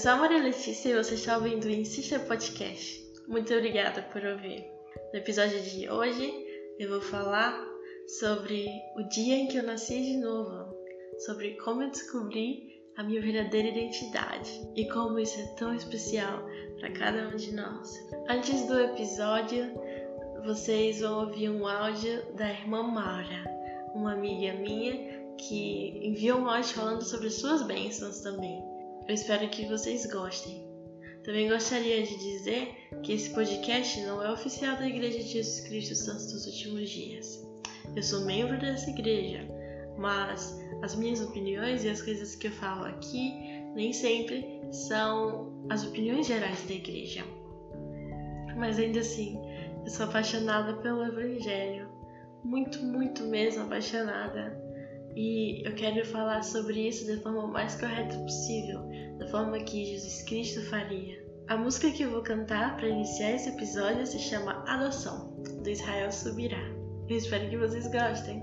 sou a Maria Letícia e você está ouvindo o Insista Podcast. Muito obrigada por ouvir. No episódio de hoje eu vou falar sobre o dia em que eu nasci de novo, sobre como eu descobri a minha verdadeira identidade e como isso é tão especial para cada um de nós. Antes do episódio, vocês vão ouvir um áudio da irmã Maura, uma amiga minha que enviou um áudio falando sobre suas bênçãos também. Eu espero que vocês gostem. Também gostaria de dizer que esse podcast não é oficial da Igreja de Jesus Cristo Santos dos Últimos Dias. Eu sou membro dessa igreja, mas as minhas opiniões e as coisas que eu falo aqui nem sempre são as opiniões gerais da igreja. Mas ainda assim, eu sou apaixonada pelo Evangelho, muito, muito mesmo apaixonada. E eu quero falar sobre isso da forma mais correta possível, da forma que Jesus Cristo faria. A música que eu vou cantar para iniciar esse episódio se chama Adoção, do Israel Subirá. Eu espero que vocês gostem.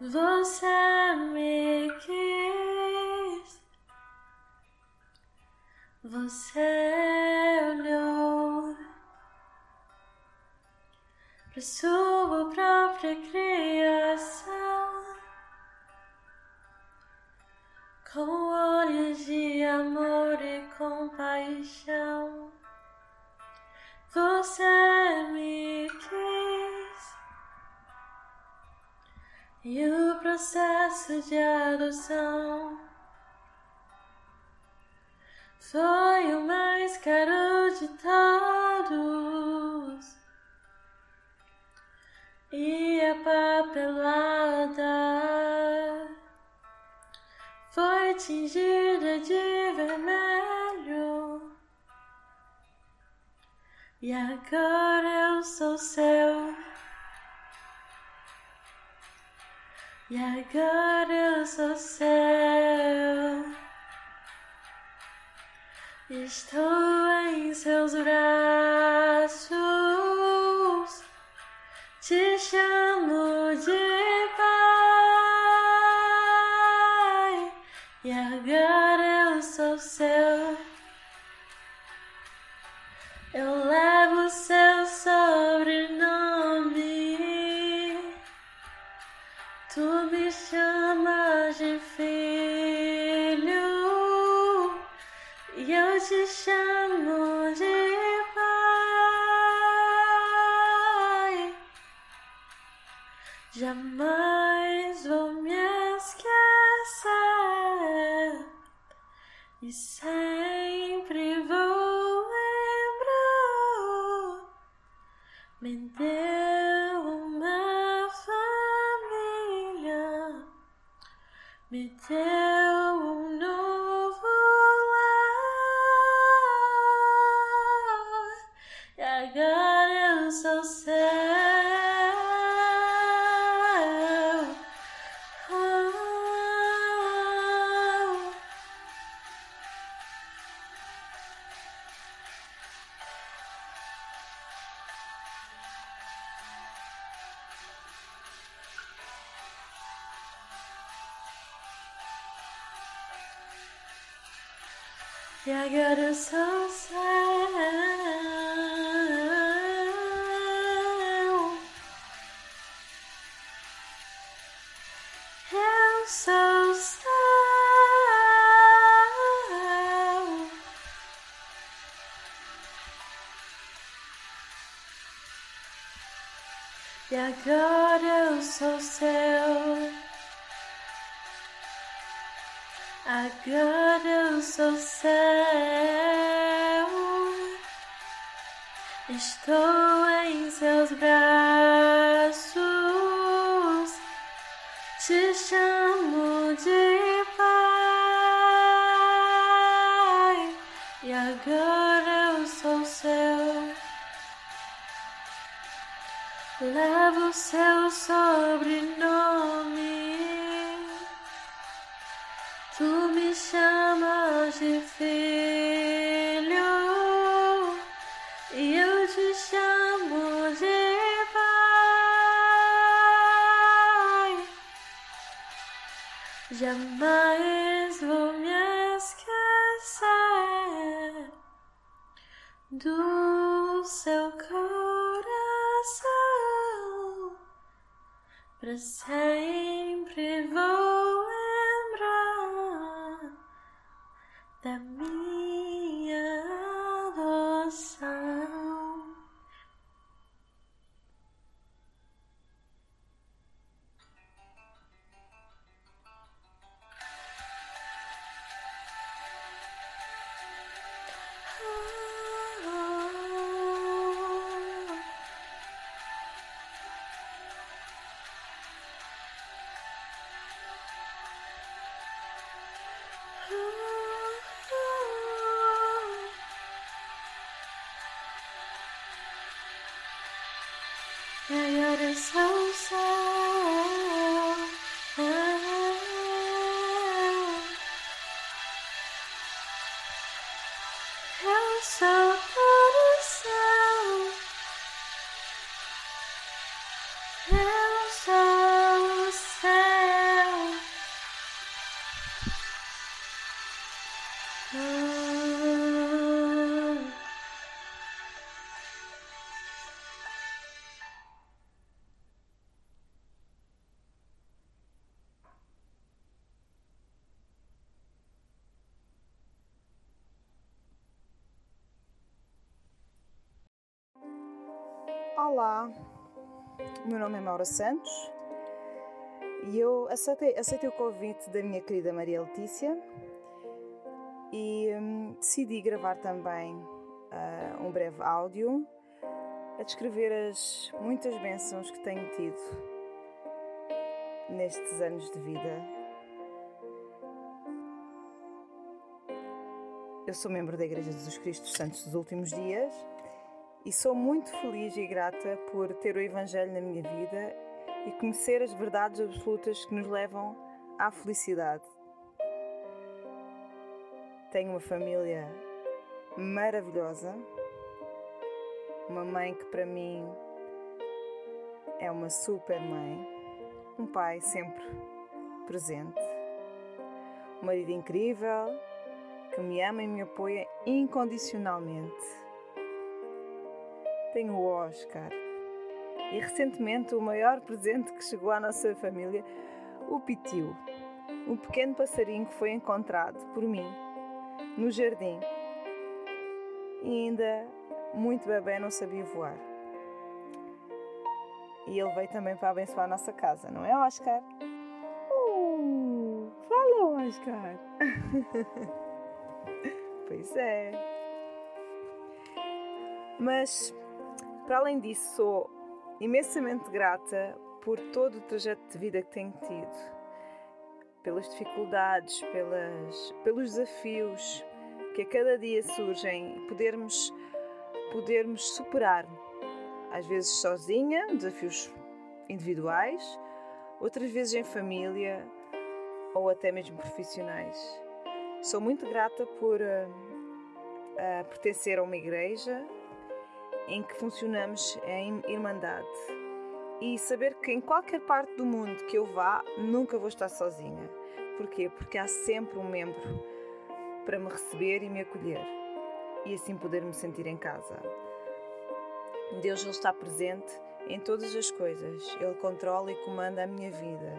Você me quis, você olhou para sua própria criação com olhos de amor e compaixão. Você me e o processo de adoção foi o mais caro de todos e a papelada foi tingida de vermelho. E agora eu sou seu. E agora eu sou seu. Estou em seus braços. Jamais vou me esquecer e sempre vou lembrar. Me deu uma família, me deu E agora eu sou Te chamo de pai. E agora eu sou seu. Levo o seu sobrenome. Tu me chamas de filho Jamais vou me esquecer do seu coração. Para sempre vou E agora eu sou Olá, meu nome é Maura Santos e eu aceitei, aceitei o convite da minha querida Maria Letícia e hum, decidi gravar também ah, um breve áudio a descrever as muitas bênçãos que tenho tido nestes anos de vida. Eu sou membro da Igreja de Jesus Cristo dos Santos dos Últimos Dias e sou muito feliz e grata por ter o Evangelho na minha vida e conhecer as verdades absolutas que nos levam à felicidade. Tenho uma família maravilhosa, uma mãe que para mim é uma super mãe, um pai sempre presente, um marido incrível que me ama e me apoia incondicionalmente. Tenho o Oscar. E recentemente o maior presente que chegou à nossa família, o Pitiu, um pequeno passarinho que foi encontrado por mim no jardim. E ainda muito bebê não sabia voar. E ele veio também para abençoar a nossa casa, não é, Oscar? Uh, fala, Oscar! pois é. Mas para além disso, sou imensamente grata por todo o trajeto de vida que tenho tido, pelas dificuldades, pelas, pelos desafios que a cada dia surgem, podermos, podermos superar, às vezes sozinha, desafios individuais, outras vezes em família ou até mesmo profissionais. Sou muito grata por uh, uh, pertencer a uma igreja em que funcionamos em irmandade e saber que em qualquer parte do mundo que eu vá, nunca vou estar sozinha. Porquê? Porque há sempre um membro para me receber e me acolher e assim poder me sentir em casa. Deus ele está presente em todas as coisas, Ele controla e comanda a minha vida.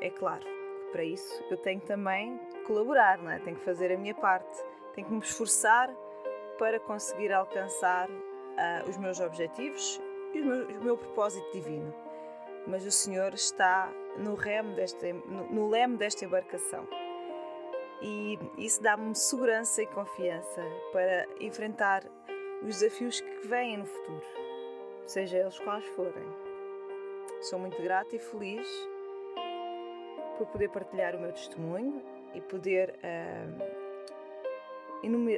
É claro que para isso eu tenho também que colaborar, não é? tenho que fazer a minha parte, tenho que me esforçar para conseguir alcançar uh, os meus objetivos e o meu, o meu propósito divino. Mas o Senhor está no, remo desta, no, no leme desta embarcação. E isso dá-me segurança e confiança para enfrentar os desafios que vêm no futuro, seja eles quais forem. Sou muito grata e feliz por poder partilhar o meu testemunho e poder uh,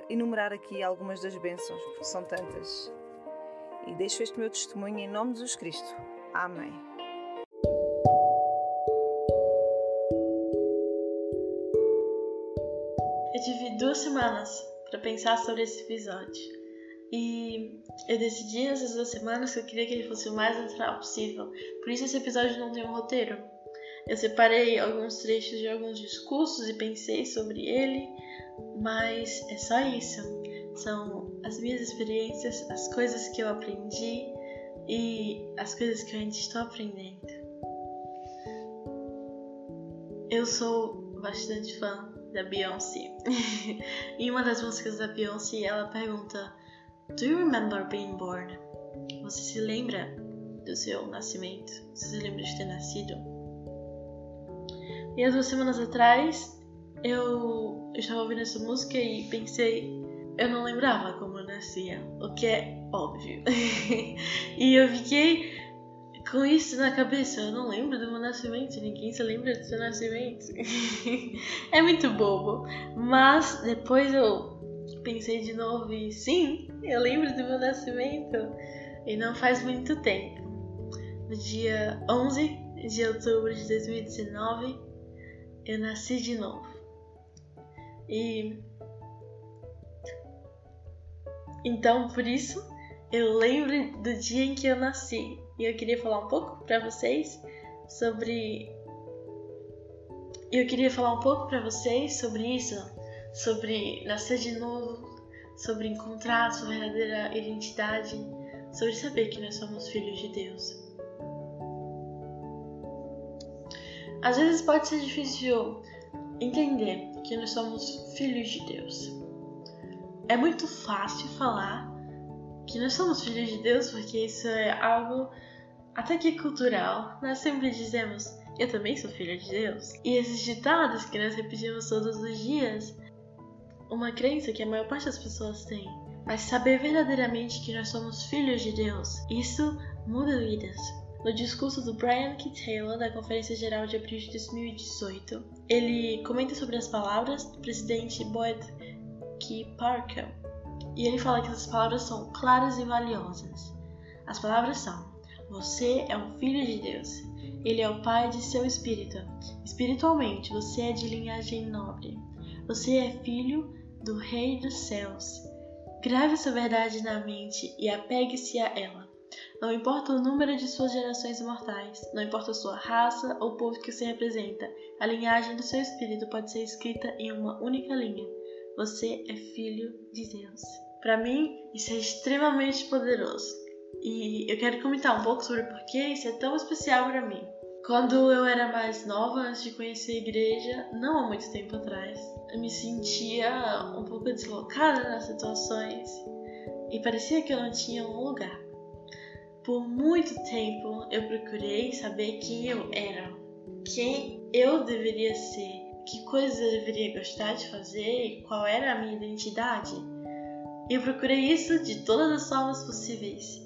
enumerar aqui algumas das bênçãos, porque são tantas. E deixo este meu testemunho em nome de Jesus Cristo. Amém. Eu tive duas semanas para pensar sobre esse episódio. E eu decidi nessas duas semanas que eu queria que ele fosse o mais natural possível. Por isso esse episódio não tem um roteiro. Eu separei alguns trechos de alguns discursos e pensei sobre ele, mas é só isso. São as minhas experiências, as coisas que eu aprendi e as coisas que eu ainda estou aprendendo. Eu sou bastante fã da Beyoncé. em uma das músicas da Beyoncé, ela pergunta: Do you remember being born? Você se lembra do seu nascimento? Você se lembra de ter nascido? E há duas semanas atrás eu, estava ouvindo essa música e pensei, eu não lembrava como eu nascia, o que é óbvio. e eu fiquei com isso na cabeça, eu não lembro do meu nascimento, ninguém se lembra do seu nascimento. é muito bobo. Mas depois eu pensei de novo e sim, eu lembro do meu nascimento. E não faz muito tempo. No dia 11 de outubro de 2019, eu nasci de novo. E então por isso eu lembro do dia em que eu nasci e eu queria falar um pouco para vocês sobre eu queria falar um pouco para vocês sobre isso, sobre nascer de novo, sobre encontrar sua verdadeira identidade, sobre saber que nós somos filhos de Deus. Às vezes pode ser difícil entender que nós somos filhos de Deus. É muito fácil falar que nós somos filhos de Deus porque isso é algo até que cultural. Nós sempre dizemos, eu também sou filho de Deus. E esses ditados que nós repetimos todos os dias, uma crença que a maior parte das pessoas tem. Mas saber verdadeiramente que nós somos filhos de Deus, isso muda vidas. No discurso do Brian K. Taylor da Conferência Geral de abril de 2018, ele comenta sobre as palavras do presidente Boyd Parker. E ele fala que essas palavras são claras e valiosas. As palavras são: Você é um filho de Deus. Ele é o pai de seu espírito. Espiritualmente, você é de linhagem nobre. Você é filho do Rei dos céus. Grave essa verdade na mente e apegue-se a ela. Não importa o número de suas gerações mortais, não importa a sua raça ou povo que você representa, a linhagem do seu espírito pode ser escrita em uma única linha. Você é filho de Deus. Para mim, isso é extremamente poderoso. E eu quero comentar um pouco sobre por que isso é tão especial para mim. Quando eu era mais nova, antes de conhecer a igreja, não há muito tempo atrás, eu me sentia um pouco deslocada nas situações e parecia que eu não tinha um lugar. Por muito tempo eu procurei saber quem eu era, quem eu deveria ser, que coisas eu deveria gostar de fazer qual era a minha identidade. Eu procurei isso de todas as formas possíveis.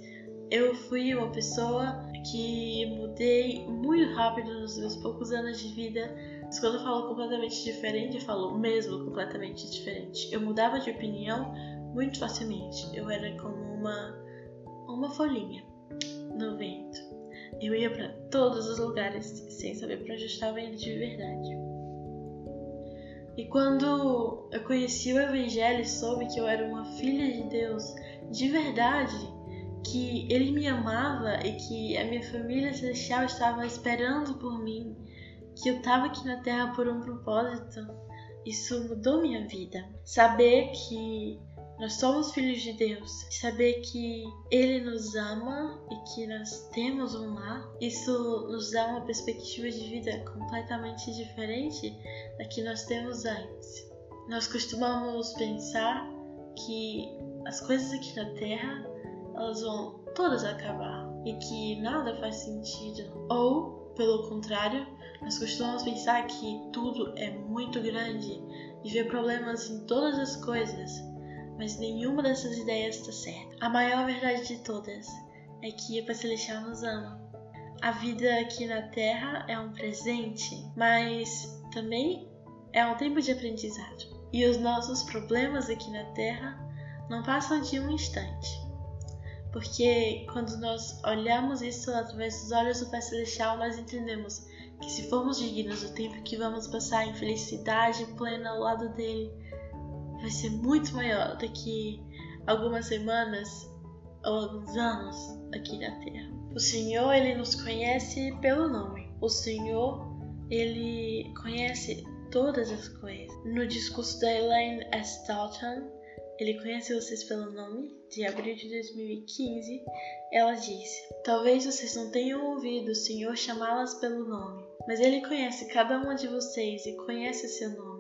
Eu fui uma pessoa que mudei muito rápido nos meus poucos anos de vida. Mas quando eu falo completamente diferente, eu falo mesmo completamente diferente. Eu mudava de opinião muito facilmente. Eu era como uma uma folhinha no vento. Eu ia para todos os lugares sem saber para onde estava indo de verdade. E quando eu conheci o Evangelho e soube que eu era uma filha de Deus de verdade, que Ele me amava e que a minha família celestial estava esperando por mim, que eu estava aqui na Terra por um propósito, isso mudou minha vida. Saber que nós somos filhos de Deus. Saber que Ele nos ama e que nós temos um lar, isso nos dá uma perspectiva de vida completamente diferente da que nós temos antes. Nós costumamos pensar que as coisas aqui na Terra elas vão todas acabar. e que nada faz sentido. Ou, pelo contrário, nós costumamos pensar que tudo é muito grande e ver problemas em todas as coisas, mas nenhuma dessas ideias está certa. A maior verdade de todas é que o Pai Celestial nos ama. A vida aqui na Terra é um presente, mas também é um tempo de aprendizado. E os nossos problemas aqui na Terra não passam de um instante. Porque quando nós olhamos isso através dos olhos do Pai Celestial, nós entendemos que se formos dignos do tempo que vamos passar em felicidade plena ao lado dele, vai ser muito maior do que algumas semanas ou alguns anos aqui na Terra. O Senhor, ele nos conhece pelo nome. O Senhor, ele conhece todas as coisas. No discurso da Elaine S. Dalton, ele conhece vocês pelo nome, de abril de 2015, ela disse: Talvez vocês não tenham ouvido o Senhor chamá-las pelo nome, mas Ele conhece cada uma de vocês e conhece seu nome.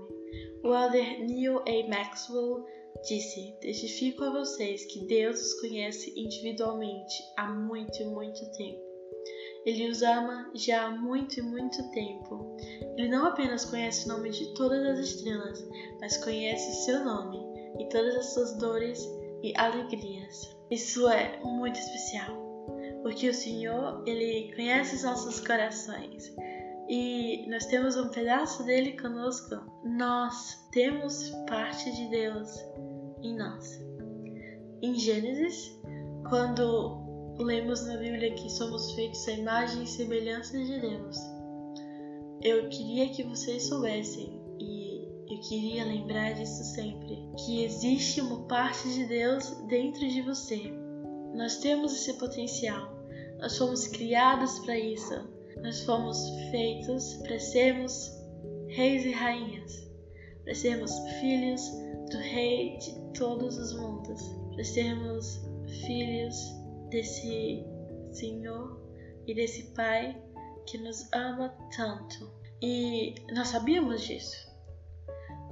O elder Neil A. Maxwell disse: Testifico a vocês que Deus os conhece individualmente há muito e muito tempo. Ele os ama já há muito e muito tempo. Ele não apenas conhece o nome de todas as estrelas, mas conhece seu nome e todas as suas dores e alegrias. Isso é muito especial, porque o Senhor, ele conhece os nossos corações e nós temos um pedaço dele conosco. Nós temos parte de Deus em nós. Em Gênesis, quando lemos na Bíblia que somos feitos à imagem e semelhança de Deus, eu queria que vocês soubessem eu queria lembrar disso sempre, que existe uma parte de Deus dentro de você. Nós temos esse potencial. Nós fomos criados para isso. Nós fomos feitos para sermos reis e rainhas, para sermos filhos do Rei de todos os mundos, para sermos filhos desse Senhor e desse Pai que nos ama tanto. E nós sabíamos disso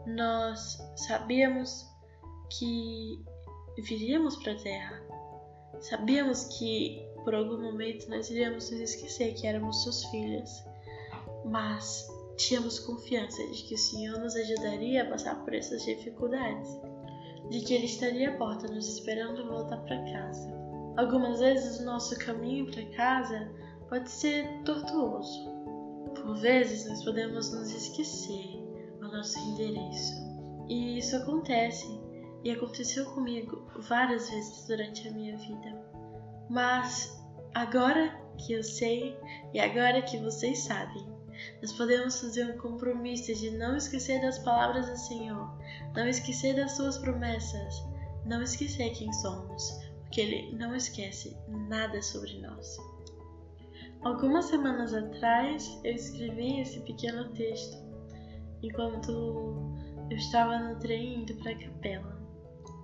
nós sabíamos que viríamos para a Terra. Sabíamos que por algum momento nós iríamos nos esquecer que éramos seus filhos, mas tínhamos confiança de que o Senhor nos ajudaria a passar por essas dificuldades, de que Ele estaria à porta nos esperando voltar para casa. Algumas vezes o nosso caminho para casa pode ser tortuoso. Por vezes nós podemos nos esquecer nosso endereço. E isso acontece, e aconteceu comigo várias vezes durante a minha vida. Mas agora que eu sei e agora que vocês sabem, nós podemos fazer um compromisso de não esquecer das palavras do Senhor, não esquecer das suas promessas, não esquecer quem somos, porque Ele não esquece nada sobre nós. Algumas semanas atrás eu escrevi esse pequeno texto enquanto eu estava no trem indo para a capela.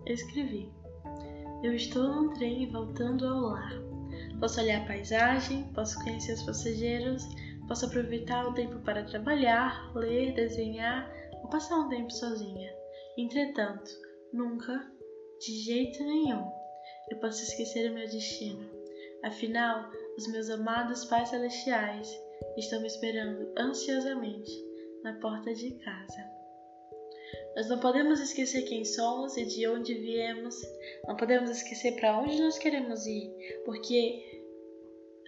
Eu escrevi: Eu estou no trem voltando ao lar. Posso olhar a paisagem, posso conhecer os passageiros, posso aproveitar o tempo para trabalhar, ler, desenhar ou passar um tempo sozinha. Entretanto, nunca, de jeito nenhum, eu posso esquecer o meu destino. Afinal, os meus amados pais celestiais estão me esperando ansiosamente na porta de casa. Nós não podemos esquecer quem somos e de onde viemos, não podemos esquecer para onde nós queremos ir, porque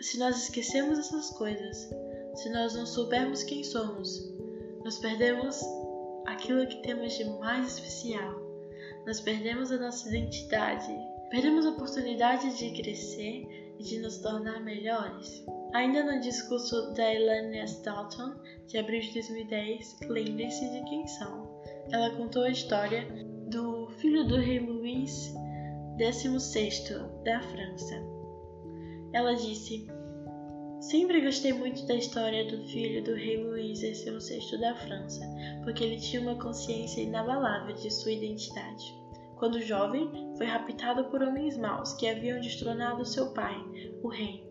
se nós esquecemos essas coisas, se nós não soubermos quem somos, nós perdemos aquilo que temos de mais especial, nós perdemos a nossa identidade, perdemos a oportunidade de crescer e de nos tornar melhores. Ainda no discurso da Elaine Dalton, de abril de 2010, lembre-se de quem são. Ela contou a história do filho do rei Luís XVI da França. Ela disse: Sempre gostei muito da história do filho do rei Luís XVI da França, porque ele tinha uma consciência inabalável de sua identidade. Quando jovem, foi raptado por homens maus que haviam destronado seu pai, o rei.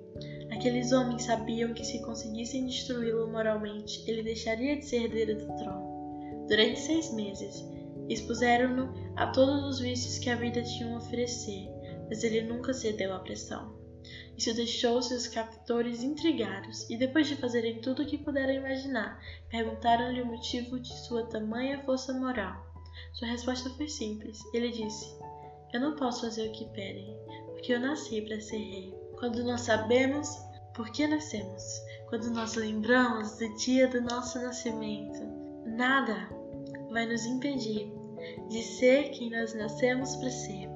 Aqueles homens sabiam que se conseguissem destruí-lo moralmente, ele deixaria de ser herdeiro do trono. Durante seis meses, expuseram-no a todos os vícios que a vida tinha a oferecer, mas ele nunca cedeu à pressão. Isso deixou seus captores intrigados, e depois de fazerem tudo o que puderam imaginar, perguntaram-lhe o motivo de sua tamanha força moral. Sua resposta foi simples. Ele disse: Eu não posso fazer o que pedem, porque eu nasci para ser rei. Quando nós sabemos por que nascemos, quando nós lembramos do dia do nosso nascimento, nada vai nos impedir de ser quem nós nascemos para ser.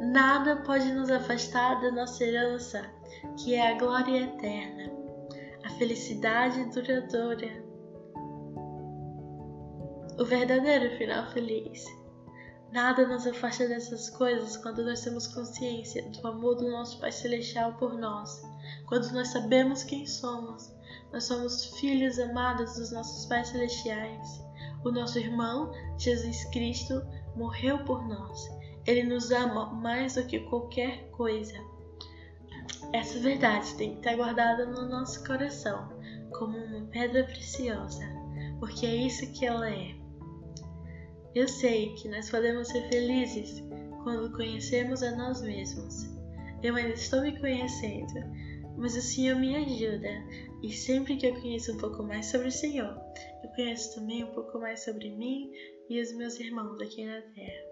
Nada pode nos afastar da nossa herança, que é a glória eterna, a felicidade duradoura, o verdadeiro final feliz. Nada nos afasta dessas coisas quando nós temos consciência do amor do nosso Pai Celestial por nós, quando nós sabemos quem somos. Nós somos filhos amados dos nossos pais celestiais. O nosso irmão, Jesus Cristo, morreu por nós. Ele nos ama mais do que qualquer coisa. Essa verdade tem que estar guardada no nosso coração como uma pedra preciosa, porque é isso que ela é. Eu sei que nós podemos ser felizes quando conhecemos a nós mesmos. Eu ainda estou me conhecendo, mas o Senhor me ajuda, e sempre que eu conheço um pouco mais sobre o Senhor, eu conheço também um pouco mais sobre mim e os meus irmãos aqui na Terra.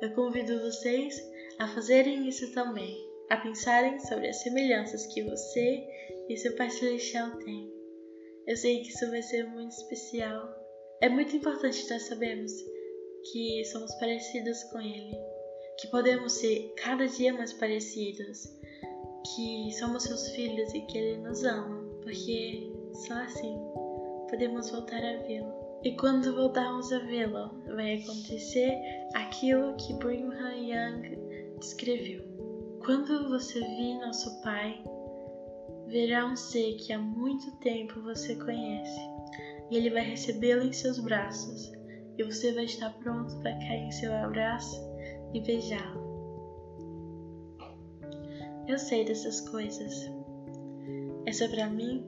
Eu convido vocês a fazerem isso também, a pensarem sobre as semelhanças que você e seu Pai Celestial têm. Eu sei que isso vai ser muito especial. É muito importante nós sabermos que somos parecidos com Ele, que podemos ser cada dia mais parecidos, que somos seus filhos e que Ele nos ama, porque só assim podemos voltar a vê-lo. E quando voltarmos a vê-lo, vai acontecer aquilo que Brigham Young descreveu. Quando você vir nosso Pai, verá um ser que há muito tempo você conhece, e ele vai recebê-lo em seus braços, e você vai estar pronto para cair em seu abraço e beijá-lo. Eu sei dessas coisas. Essa para mim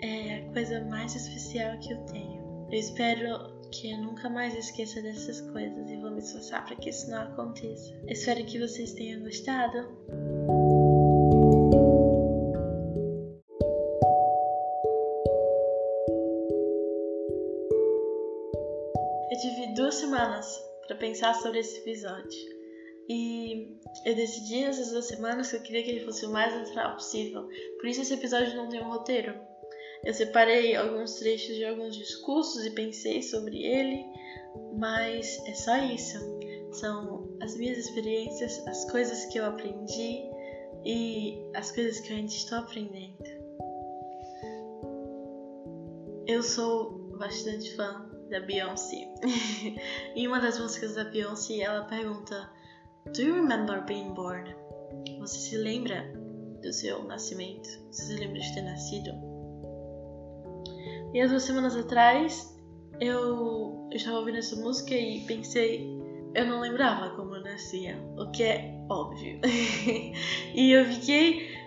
é a coisa mais especial que eu tenho. Eu espero que eu nunca mais esqueça dessas coisas e vou me esforçar para que isso não aconteça. Espero que vocês tenham gostado. Eu tive duas semanas para pensar sobre esse episódio. E eu decidi nessas duas semanas que eu queria que ele fosse o mais natural possível. Por isso esse episódio não tem um roteiro. Eu separei alguns trechos de alguns discursos e pensei sobre ele, mas é só isso. São as minhas experiências, as coisas que eu aprendi e as coisas que eu ainda estou aprendendo. Eu sou bastante fã da Beyoncé. em uma das músicas da Beyoncé, ela pergunta Do you remember being born? Você se lembra do seu nascimento? Você se lembra de ter nascido? E há duas semanas atrás eu, eu estava ouvindo essa música e pensei, eu não lembrava como eu nascia, o que é óbvio. e eu fiquei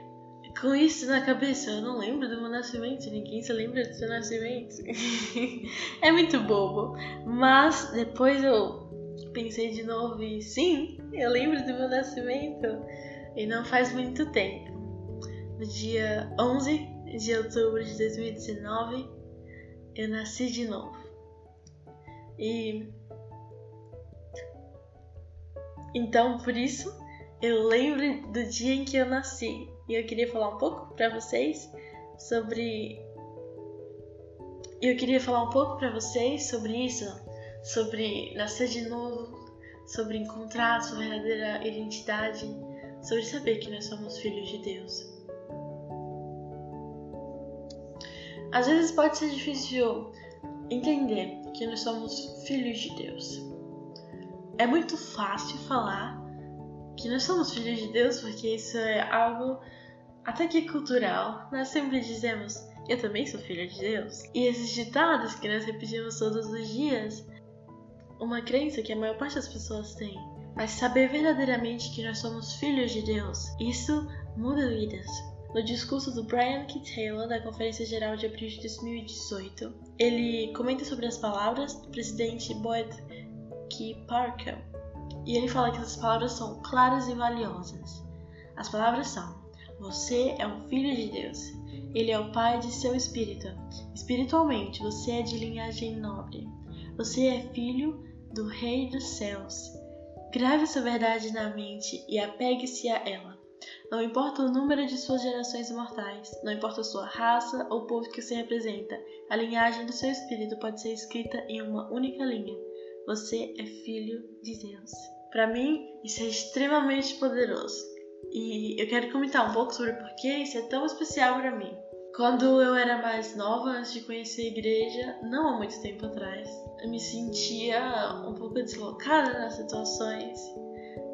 com isso na cabeça, eu não lembro do meu nascimento, ninguém se lembra do seu nascimento. é muito bobo. Mas depois eu pensei de novo e sim, eu lembro do meu nascimento. E não faz muito tempo. No dia 11 de outubro de 2019, eu nasci de novo. E então por isso eu lembro do dia em que eu nasci e eu queria falar um pouco para vocês sobre eu queria falar um pouco para vocês sobre isso, sobre nascer de novo, sobre encontrar sua verdadeira identidade, sobre saber que nós somos filhos de Deus. Às vezes pode ser difícil entender que nós somos filhos de Deus. É muito fácil falar que nós somos filhos de Deus porque isso é algo até que cultural. Nós sempre dizemos, eu também sou filho de Deus. E esses ditados que nós repetimos todos os dias, uma crença que a maior parte das pessoas tem. Mas saber verdadeiramente que nós somos filhos de Deus, isso muda vidas. No discurso do Brian K. Taylor, da Conferência Geral de abril de 2018, ele comenta sobre as palavras do presidente Boyd K. Parker. E ele fala que essas palavras são claras e valiosas. As palavras são: Você é um filho de Deus. Ele é o pai de seu espírito. Espiritualmente, você é de linhagem nobre. Você é filho do Rei dos céus. Grave essa verdade na mente e apegue-se a ela. Não importa o número de suas gerações mortais, não importa a sua raça ou povo que você representa, a linhagem do seu espírito pode ser escrita em uma única linha. Você é filho de Deus. Para mim, isso é extremamente poderoso. E eu quero comentar um pouco sobre por que isso é tão especial para mim. Quando eu era mais nova, antes de conhecer a igreja, não há muito tempo atrás, eu me sentia um pouco deslocada nas situações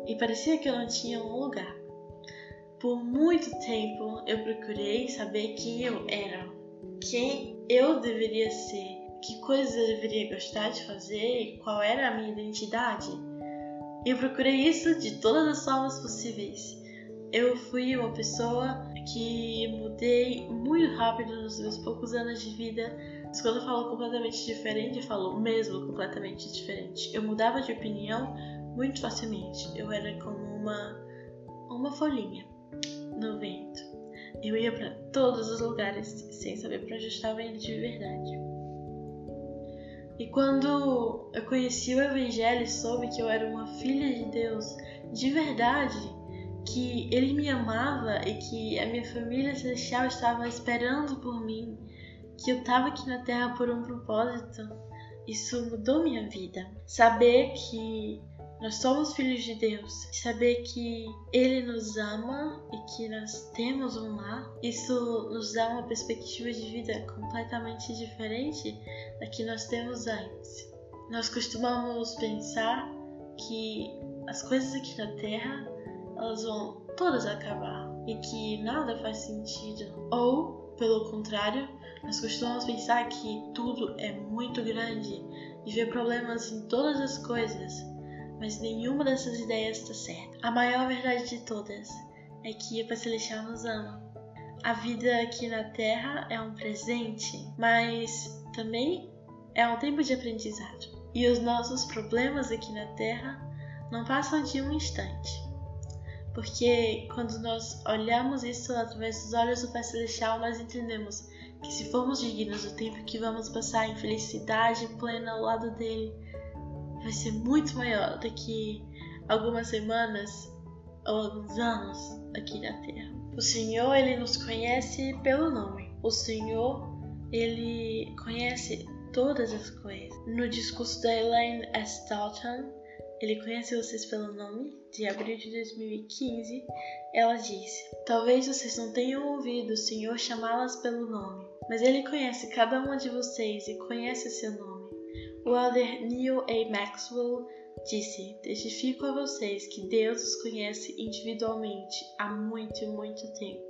e parecia que eu não tinha um lugar. Por muito tempo eu procurei saber quem eu era, quem eu deveria ser, que coisas eu deveria gostar de fazer qual era a minha identidade. Eu procurei isso de todas as formas possíveis eu fui uma pessoa que mudei muito rápido nos meus poucos anos de vida. Mas quando eu falo completamente diferente, eu falo mesmo completamente diferente. Eu mudava de opinião muito facilmente. Eu era como uma uma folhinha no vento. Eu ia para todos os lugares sem saber para onde estava indo de verdade. E quando eu conheci o Evangelho e soube que eu era uma filha de Deus de verdade, que ele me amava e que a minha família celestial estava esperando por mim, que eu estava aqui na Terra por um propósito, isso mudou minha vida. Saber que nós somos filhos de Deus, saber que Ele nos ama e que nós temos um lar, isso nos dá uma perspectiva de vida completamente diferente da que nós temos antes. Nós costumamos pensar que as coisas aqui na Terra elas vão todas acabar e que nada faz sentido. Ou, pelo contrário, nós costumamos pensar que tudo é muito grande e ver problemas em todas as coisas, mas nenhuma dessas ideias está certa. A maior verdade de todas é que o Pai Celestial nos ama. A vida aqui na Terra é um presente, mas também é um tempo de aprendizado. E os nossos problemas aqui na Terra não passam de um instante. Porque quando nós olhamos isso através dos olhos do Pai Celestial, nós entendemos que se formos dignos do tempo que vamos passar em felicidade plena ao lado dele, vai ser muito maior do que algumas semanas ou alguns anos aqui na Terra. O Senhor, ele nos conhece pelo nome. O Senhor, ele conhece todas as coisas. No discurso da Elaine S. Dalton, ele conhece vocês pelo nome, de abril de 2015. Ela disse: Talvez vocês não tenham ouvido o Senhor chamá-las pelo nome, mas Ele conhece cada uma de vocês e conhece seu nome. O elder Neil A. Maxwell disse: Testifico a vocês que Deus os conhece individualmente há muito e muito tempo.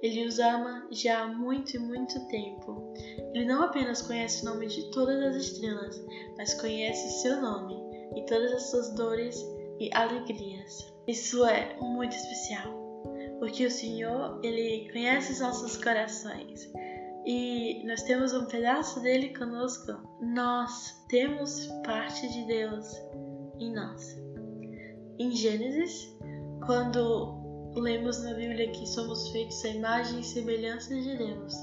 Ele os ama já há muito e muito tempo. Ele não apenas conhece o nome de todas as estrelas, mas conhece seu nome e todas as suas dores e alegrias. Isso é muito especial, porque o Senhor, ele conhece os nossos corações e nós temos um pedaço dele conosco. Nós temos parte de Deus em nós. Em Gênesis, quando lemos na Bíblia que somos feitos à imagem e semelhança de Deus,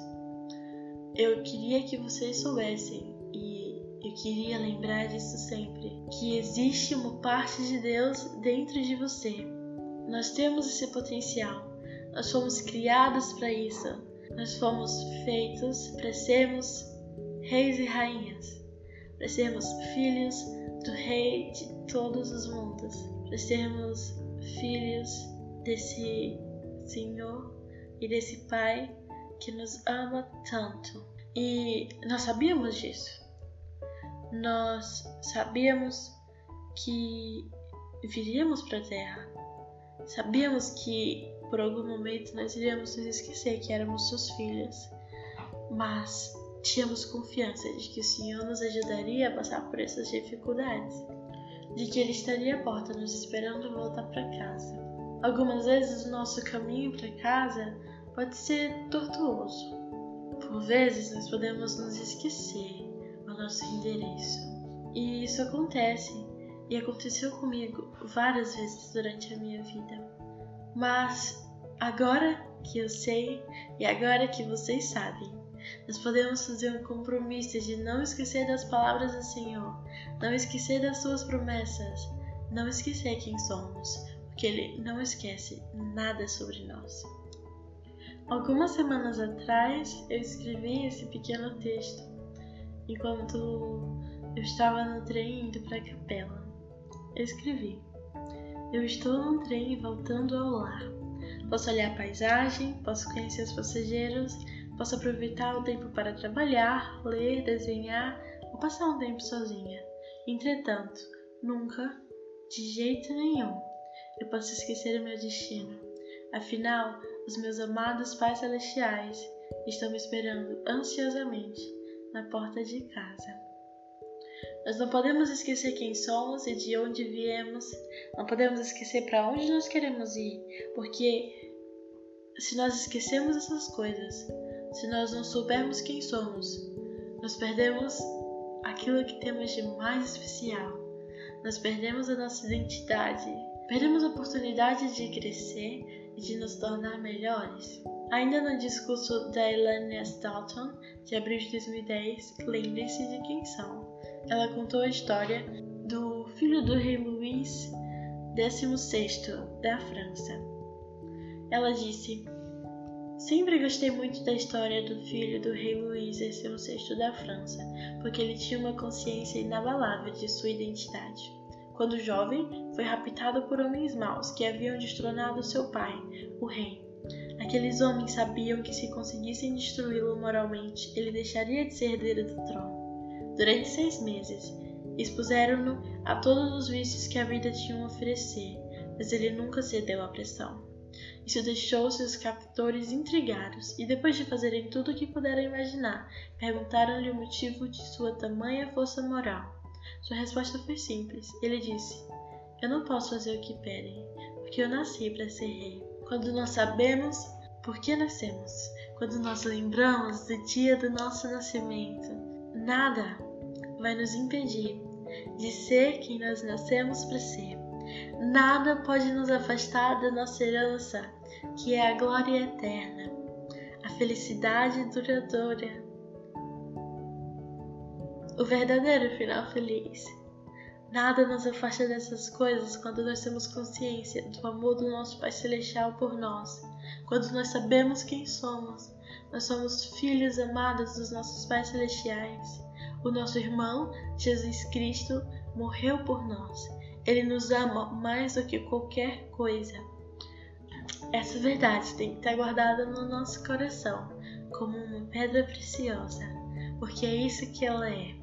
eu queria que vocês soubessem eu queria lembrar disso sempre, que existe uma parte de Deus dentro de você. Nós temos esse potencial. Nós fomos criados para isso. Nós fomos feitos para sermos reis e rainhas, para sermos filhos do Rei de todos os mundos, para sermos filhos desse Senhor e desse Pai que nos ama tanto. E nós sabíamos disso nós sabíamos que viríamos para a Terra. Sabíamos que por algum momento nós iríamos nos esquecer que éramos seus filhos, mas tínhamos confiança de que o Senhor nos ajudaria a passar por essas dificuldades, de que Ele estaria à porta nos esperando voltar para casa. Algumas vezes o nosso caminho para casa pode ser tortuoso. Por vezes nós podemos nos esquecer nosso endereço. E isso acontece, e aconteceu comigo várias vezes durante a minha vida. Mas agora que eu sei e agora que vocês sabem. Nós podemos fazer um compromisso de não esquecer das palavras do Senhor, não esquecer das suas promessas, não esquecer quem somos, porque Ele não esquece nada sobre nós. Algumas semanas atrás eu escrevi esse pequeno texto enquanto eu estava no trem indo para a capela. Eu escrevi: Eu estou no trem voltando ao lar. Posso olhar a paisagem, posso conhecer os passageiros, posso aproveitar o tempo para trabalhar, ler, desenhar ou passar um tempo sozinha. Entretanto, nunca, de jeito nenhum, eu posso esquecer o meu destino. Afinal, os meus amados pais celestiais estão me esperando ansiosamente na porta de casa. Nós não podemos esquecer quem somos e de onde viemos, não podemos esquecer para onde nós queremos ir, porque se nós esquecemos essas coisas, se nós não soubermos quem somos, nós perdemos aquilo que temos de mais especial, nós perdemos a nossa identidade, perdemos a oportunidade de crescer e de nos tornar melhores. Ainda no discurso da Elaine S. Dalton, de abril de 2010, lembre-se de quem são ela contou a história do filho do rei Luís XVI da França. Ela disse: Sempre gostei muito da história do filho do rei Luís XVI da França, porque ele tinha uma consciência inabalável de sua identidade. Quando jovem, foi raptado por homens maus que haviam destronado seu pai, o rei. Aqueles homens sabiam que se conseguissem destruí-lo moralmente, ele deixaria de ser herdeiro do trono durante seis meses. Expuseram-no a todos os vícios que a vida tinha a oferecer, mas ele nunca cedeu à pressão. Isso deixou seus captores intrigados, e depois de fazerem tudo o que puderam imaginar, perguntaram-lhe o motivo de sua tamanha força moral. Sua resposta foi simples. Ele disse: Eu não posso fazer o que pedem, porque eu nasci para ser rei. Quando nós sabemos por que nascemos, quando nós lembramos do dia do nosso nascimento, nada vai nos impedir de ser quem nós nascemos para ser. Nada pode nos afastar da nossa herança, que é a glória eterna, a felicidade duradoura, o verdadeiro final feliz. Nada nos afasta dessas coisas quando nós temos consciência do amor do nosso Pai Celestial por nós, quando nós sabemos quem somos. Nós somos filhos amados dos nossos pais celestiais. O nosso irmão, Jesus Cristo, morreu por nós. Ele nos ama mais do que qualquer coisa. Essa verdade tem que estar guardada no nosso coração como uma pedra preciosa, porque é isso que ela é.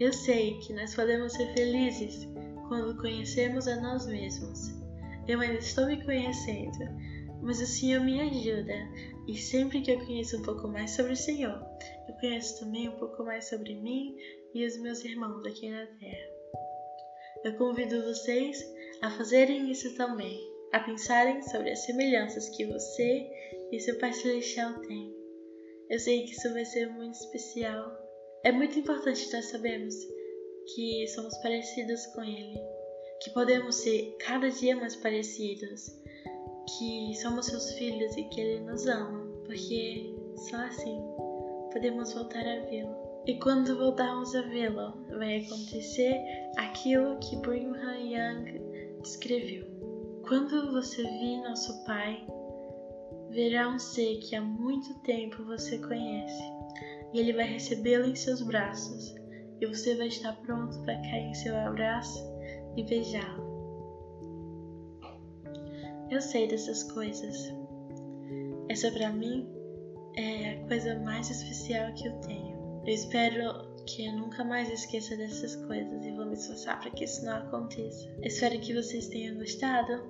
Eu sei que nós podemos ser felizes quando conhecemos a nós mesmos. Eu ainda estou me conhecendo, mas o Senhor me ajuda, e sempre que eu conheço um pouco mais sobre o Senhor, eu conheço também um pouco mais sobre mim e os meus irmãos aqui na Terra. Eu convido vocês a fazerem isso também, a pensarem sobre as semelhanças que você e seu Pai Celestial têm. Eu sei que isso vai ser muito especial. É muito importante nós sabermos que somos parecidos com Ele, que podemos ser cada dia mais parecidos, que somos seus filhos e que Ele nos ama, porque só assim podemos voltar a vê-lo. E quando voltarmos a vê-lo, vai acontecer aquilo que Brigham Young descreveu. Quando você vir nosso Pai, verá um ser que há muito tempo você conhece, e ele vai recebê-lo em seus braços, e você vai estar pronto para cair em seu abraço e beijá-lo. Eu sei dessas coisas. Essa para mim é a coisa mais especial que eu tenho. Eu espero que eu nunca mais esqueça dessas coisas e vou me esforçar para que isso não aconteça. espero que vocês tenham gostado.